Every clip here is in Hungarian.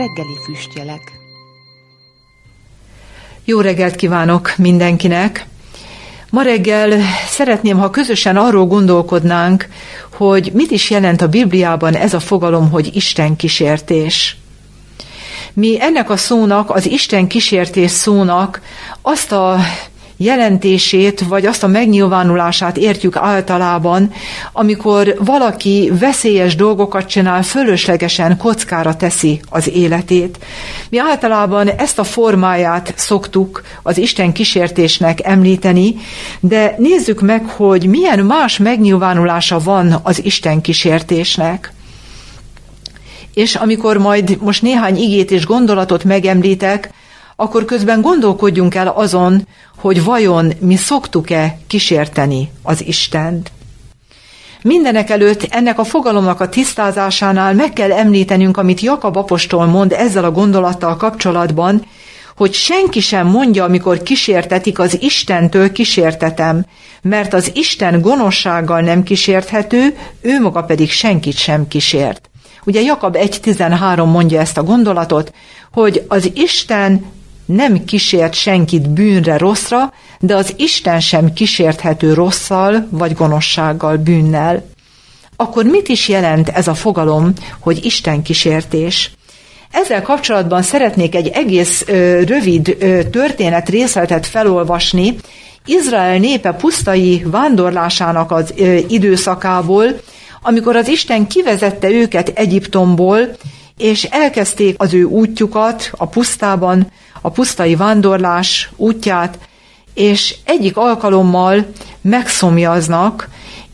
reggeli füstjelek. Jó reggelt kívánok mindenkinek! Ma reggel szeretném, ha közösen arról gondolkodnánk, hogy mit is jelent a Bibliában ez a fogalom, hogy Isten kísértés. Mi ennek a szónak, az Isten kísértés szónak azt a jelentését, vagy azt a megnyilvánulását értjük általában, amikor valaki veszélyes dolgokat csinál, fölöslegesen kockára teszi az életét. Mi általában ezt a formáját szoktuk az Isten kísértésnek említeni, de nézzük meg, hogy milyen más megnyilvánulása van az Isten kísértésnek. És amikor majd most néhány igét és gondolatot megemlítek, akkor közben gondolkodjunk el azon, hogy vajon mi szoktuk-e kísérteni az Istent. Mindenek előtt ennek a fogalomnak a tisztázásánál meg kell említenünk, amit Jakab apostol mond ezzel a gondolattal kapcsolatban, hogy senki sem mondja, amikor kísértetik, az Istentől kísértetem, mert az Isten gonoszsággal nem kísérthető, ő maga pedig senkit sem kísért. Ugye Jakab 1.13 mondja ezt a gondolatot, hogy az Isten nem kísért senkit bűnre, rosszra, de az Isten sem kísérthető rosszal vagy gonoszsággal, bűnnel. Akkor mit is jelent ez a fogalom, hogy Isten kísértés? Ezzel kapcsolatban szeretnék egy egész ö, rövid ö, történet részletet felolvasni, Izrael népe pusztai vándorlásának az ö, időszakából, amikor az Isten kivezette őket Egyiptomból, és elkezdték az ő útjukat a pusztában, a pusztai vándorlás útját, és egyik alkalommal megszomjaznak,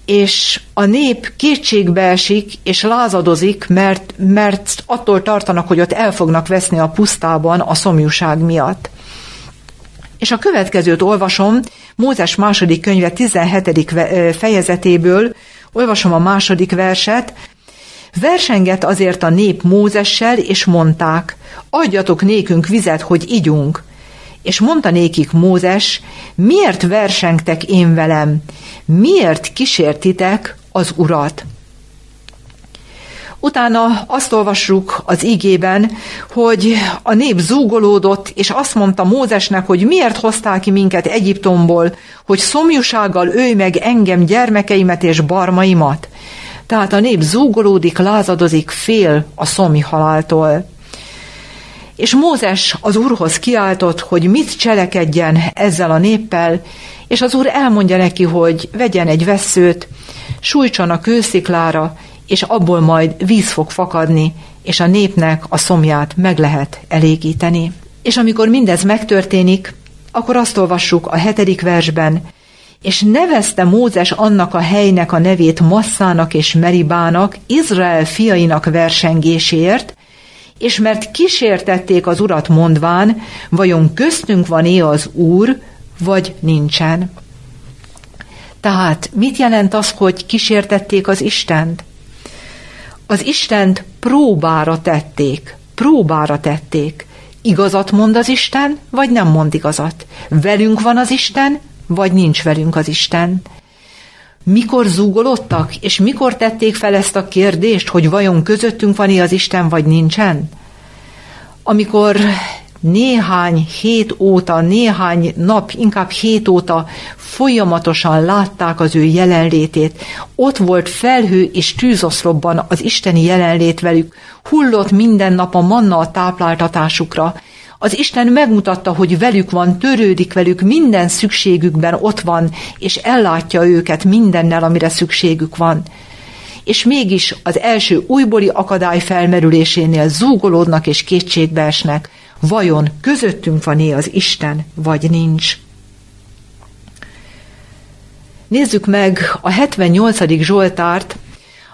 és a nép kétségbe esik, és lázadozik, mert, mert attól tartanak, hogy ott el fognak veszni a pusztában a szomjúság miatt. És a következőt olvasom, Mózes második könyve 17. fejezetéből, olvasom a második verset, Versenget azért a nép Mózessel, és mondták, adjatok nékünk vizet, hogy igyunk. És mondta nékik Mózes, miért versengtek én velem? Miért kísértitek az urat? Utána azt olvassuk az igében, hogy a nép zúgolódott, és azt mondta Mózesnek, hogy miért hoztál ki minket Egyiptomból, hogy szomjúsággal ölj meg engem, gyermekeimet és barmaimat. Tehát a nép zúgolódik, lázadozik, fél a szomi haláltól. És Mózes az úrhoz kiáltott, hogy mit cselekedjen ezzel a néppel, és az úr elmondja neki, hogy vegyen egy veszőt, sújtson a kősziklára, és abból majd víz fog fakadni, és a népnek a szomját meg lehet elégíteni. És amikor mindez megtörténik, akkor azt olvassuk a hetedik versben, és nevezte Mózes annak a helynek a nevét Masszának és Meribának, Izrael fiainak versengésért, és mert kísértették az urat mondván, vajon köztünk van-e az úr, vagy nincsen. Tehát mit jelent az, hogy kísértették az Istent? Az Istent próbára tették, próbára tették. Igazat mond az Isten, vagy nem mond igazat? Velünk van az Isten, vagy nincs velünk az Isten? Mikor zúgolódtak, és mikor tették fel ezt a kérdést, hogy vajon közöttünk van-e az Isten, vagy nincsen? Amikor néhány hét óta, néhány nap, inkább hét óta folyamatosan látták az ő jelenlétét. Ott volt felhő és tűzoszlopban az isteni jelenlét velük, hullott minden nap a manna a tápláltatásukra, az Isten megmutatta, hogy velük van, törődik velük, minden szükségükben ott van, és ellátja őket mindennel, amire szükségük van. És mégis az első újbóli akadály felmerülésénél zúgolódnak és kétségbe esnek. Vajon közöttünk van-e az Isten, vagy nincs? Nézzük meg a 78. Zsoltárt.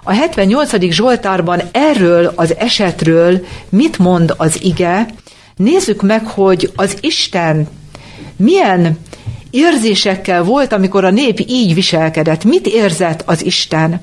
A 78. Zsoltárban erről az esetről mit mond az ige, Nézzük meg, hogy az Isten milyen érzésekkel volt, amikor a nép így viselkedett. Mit érzett az Isten?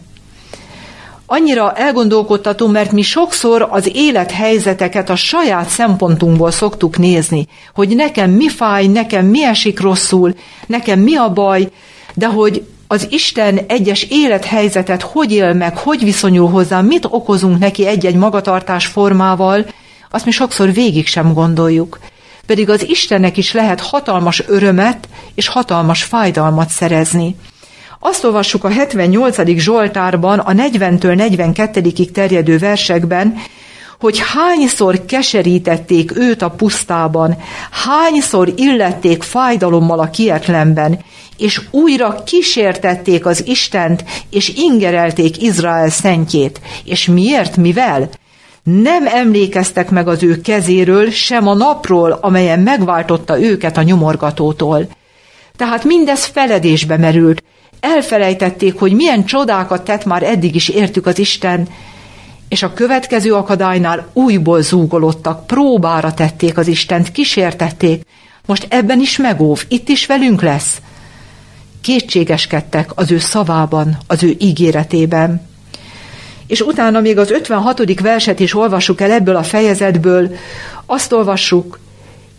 Annyira elgondolkodtató, mert mi sokszor az élethelyzeteket a saját szempontunkból szoktuk nézni, hogy nekem mi fáj, nekem mi esik rosszul, nekem mi a baj, de hogy az Isten egyes élethelyzetet hogy él meg, hogy viszonyul hozzá, mit okozunk neki egy-egy magatartás formával, azt mi sokszor végig sem gondoljuk. Pedig az Istennek is lehet hatalmas örömet és hatalmas fájdalmat szerezni. Azt olvassuk a 78. Zsoltárban, a 40-től 42 terjedő versekben, hogy hányszor keserítették őt a pusztában, hányszor illették fájdalommal a kietlenben, és újra kísértették az Istent, és ingerelték Izrael szentjét. És miért, mivel? Nem emlékeztek meg az ő kezéről, sem a napról, amelyen megváltotta őket a nyomorgatótól. Tehát mindez feledésbe merült. Elfelejtették, hogy milyen csodákat tett már eddig is értük az Isten, és a következő akadálynál újból zúgolottak, próbára tették az Istent, kísértették. Most ebben is megóv, itt is velünk lesz. Kétségeskedtek az ő szavában, az ő ígéretében. És utána még az 56. verset is olvassuk el ebből a fejezetből, azt olvassuk,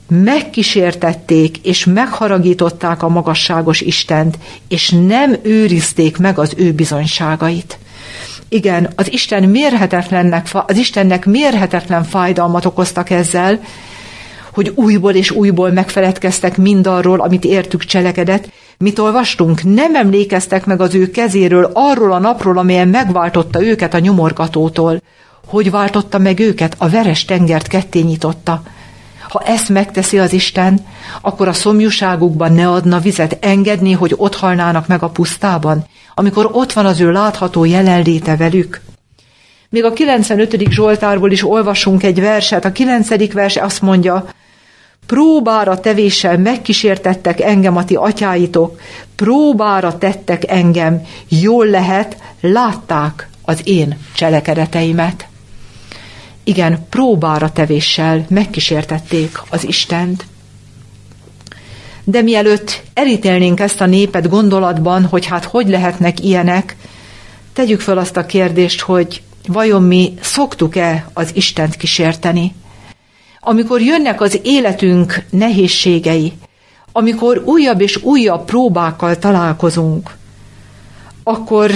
megkísértették és megharagították a magasságos Istent, és nem őrizték meg az ő bizonyságait. Igen, az Isten mérhetetlennek, az Istennek mérhetetlen fájdalmat okoztak ezzel, hogy újból és újból megfeledkeztek mindarról, amit értük cselekedett. Mit olvastunk? Nem emlékeztek meg az ő kezéről arról a napról, amelyen megváltotta őket a nyomorgatótól. Hogy váltotta meg őket? A veres tengert ketté nyitotta. Ha ezt megteszi az Isten, akkor a szomjúságukban ne adna vizet engedni, hogy ott halnának meg a pusztában, amikor ott van az ő látható jelenléte velük. Még a 95. Zsoltárból is olvasunk egy verset. A 9. vers azt mondja, próbára tevéssel megkísértettek engem a ti atyáitok, próbára tettek engem, jól lehet, látták az én cselekedeteimet. Igen, próbára tevéssel megkísértették az Istent. De mielőtt elítélnénk ezt a népet gondolatban, hogy hát hogy lehetnek ilyenek, tegyük fel azt a kérdést, hogy vajon mi szoktuk-e az Istent kísérteni? Amikor jönnek az életünk nehézségei, amikor újabb és újabb próbákkal találkozunk, akkor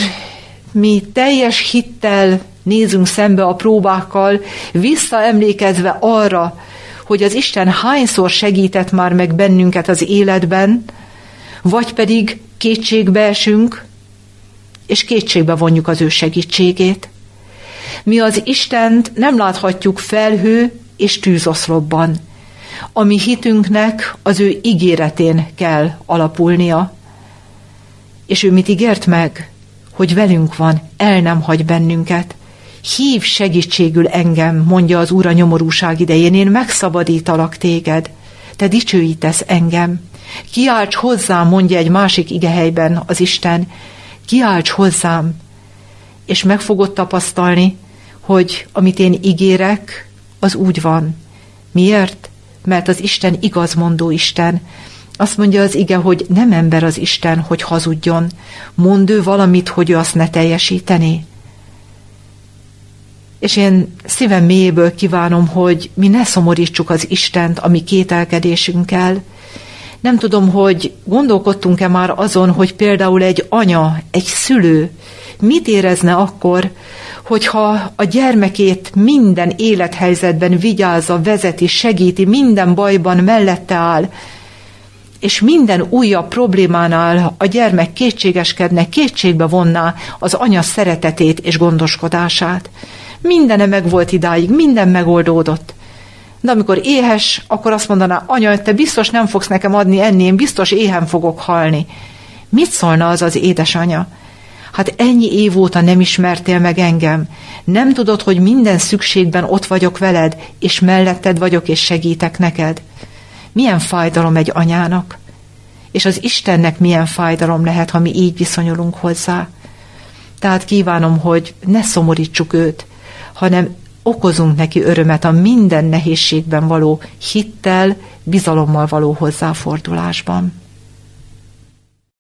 mi teljes hittel nézünk szembe a próbákkal, visszaemlékezve arra, hogy az Isten hányszor segített már meg bennünket az életben, vagy pedig kétségbe esünk, és kétségbe vonjuk az ő segítségét. Mi az Istent nem láthatjuk felhő és tűzoszlopban. A mi hitünknek az ő ígéretén kell alapulnia. És ő mit ígért meg? Hogy velünk van, el nem hagy bennünket. Hív segítségül engem, mondja az Úr a nyomorúság idején, én megszabadítalak téged. Te dicsőítesz engem. Kiálts hozzám, mondja egy másik igehelyben az Isten. Kiálts hozzám. És meg fogod tapasztalni, hogy amit én ígérek, az úgy van. Miért? Mert az Isten igazmondó Isten. Azt mondja az ige, hogy nem ember az Isten, hogy hazudjon. Mond ő valamit, hogy ő azt ne teljesíteni. És én szívem mélyéből kívánom, hogy mi ne szomorítsuk az Istent a mi kételkedésünkkel. Nem tudom, hogy gondolkodtunk-e már azon, hogy például egy anya, egy szülő mit érezne akkor, hogyha a gyermekét minden élethelyzetben vigyázza, vezeti, segíti, minden bajban mellette áll, és minden újabb problémánál a gyermek kétségeskedne, kétségbe vonná az anya szeretetét és gondoskodását. Mindene meg volt idáig, minden megoldódott. De amikor éhes, akkor azt mondaná, anya, te biztos nem fogsz nekem adni enni, én biztos éhen fogok halni. Mit szólna az az édesanya? Hát ennyi év óta nem ismertél meg engem. Nem tudod, hogy minden szükségben ott vagyok veled, és melletted vagyok, és segítek neked. Milyen fájdalom egy anyának? És az Istennek milyen fájdalom lehet, ha mi így viszonyulunk hozzá? Tehát kívánom, hogy ne szomorítsuk őt, hanem okozunk neki örömet a minden nehézségben való hittel, bizalommal való hozzáfordulásban.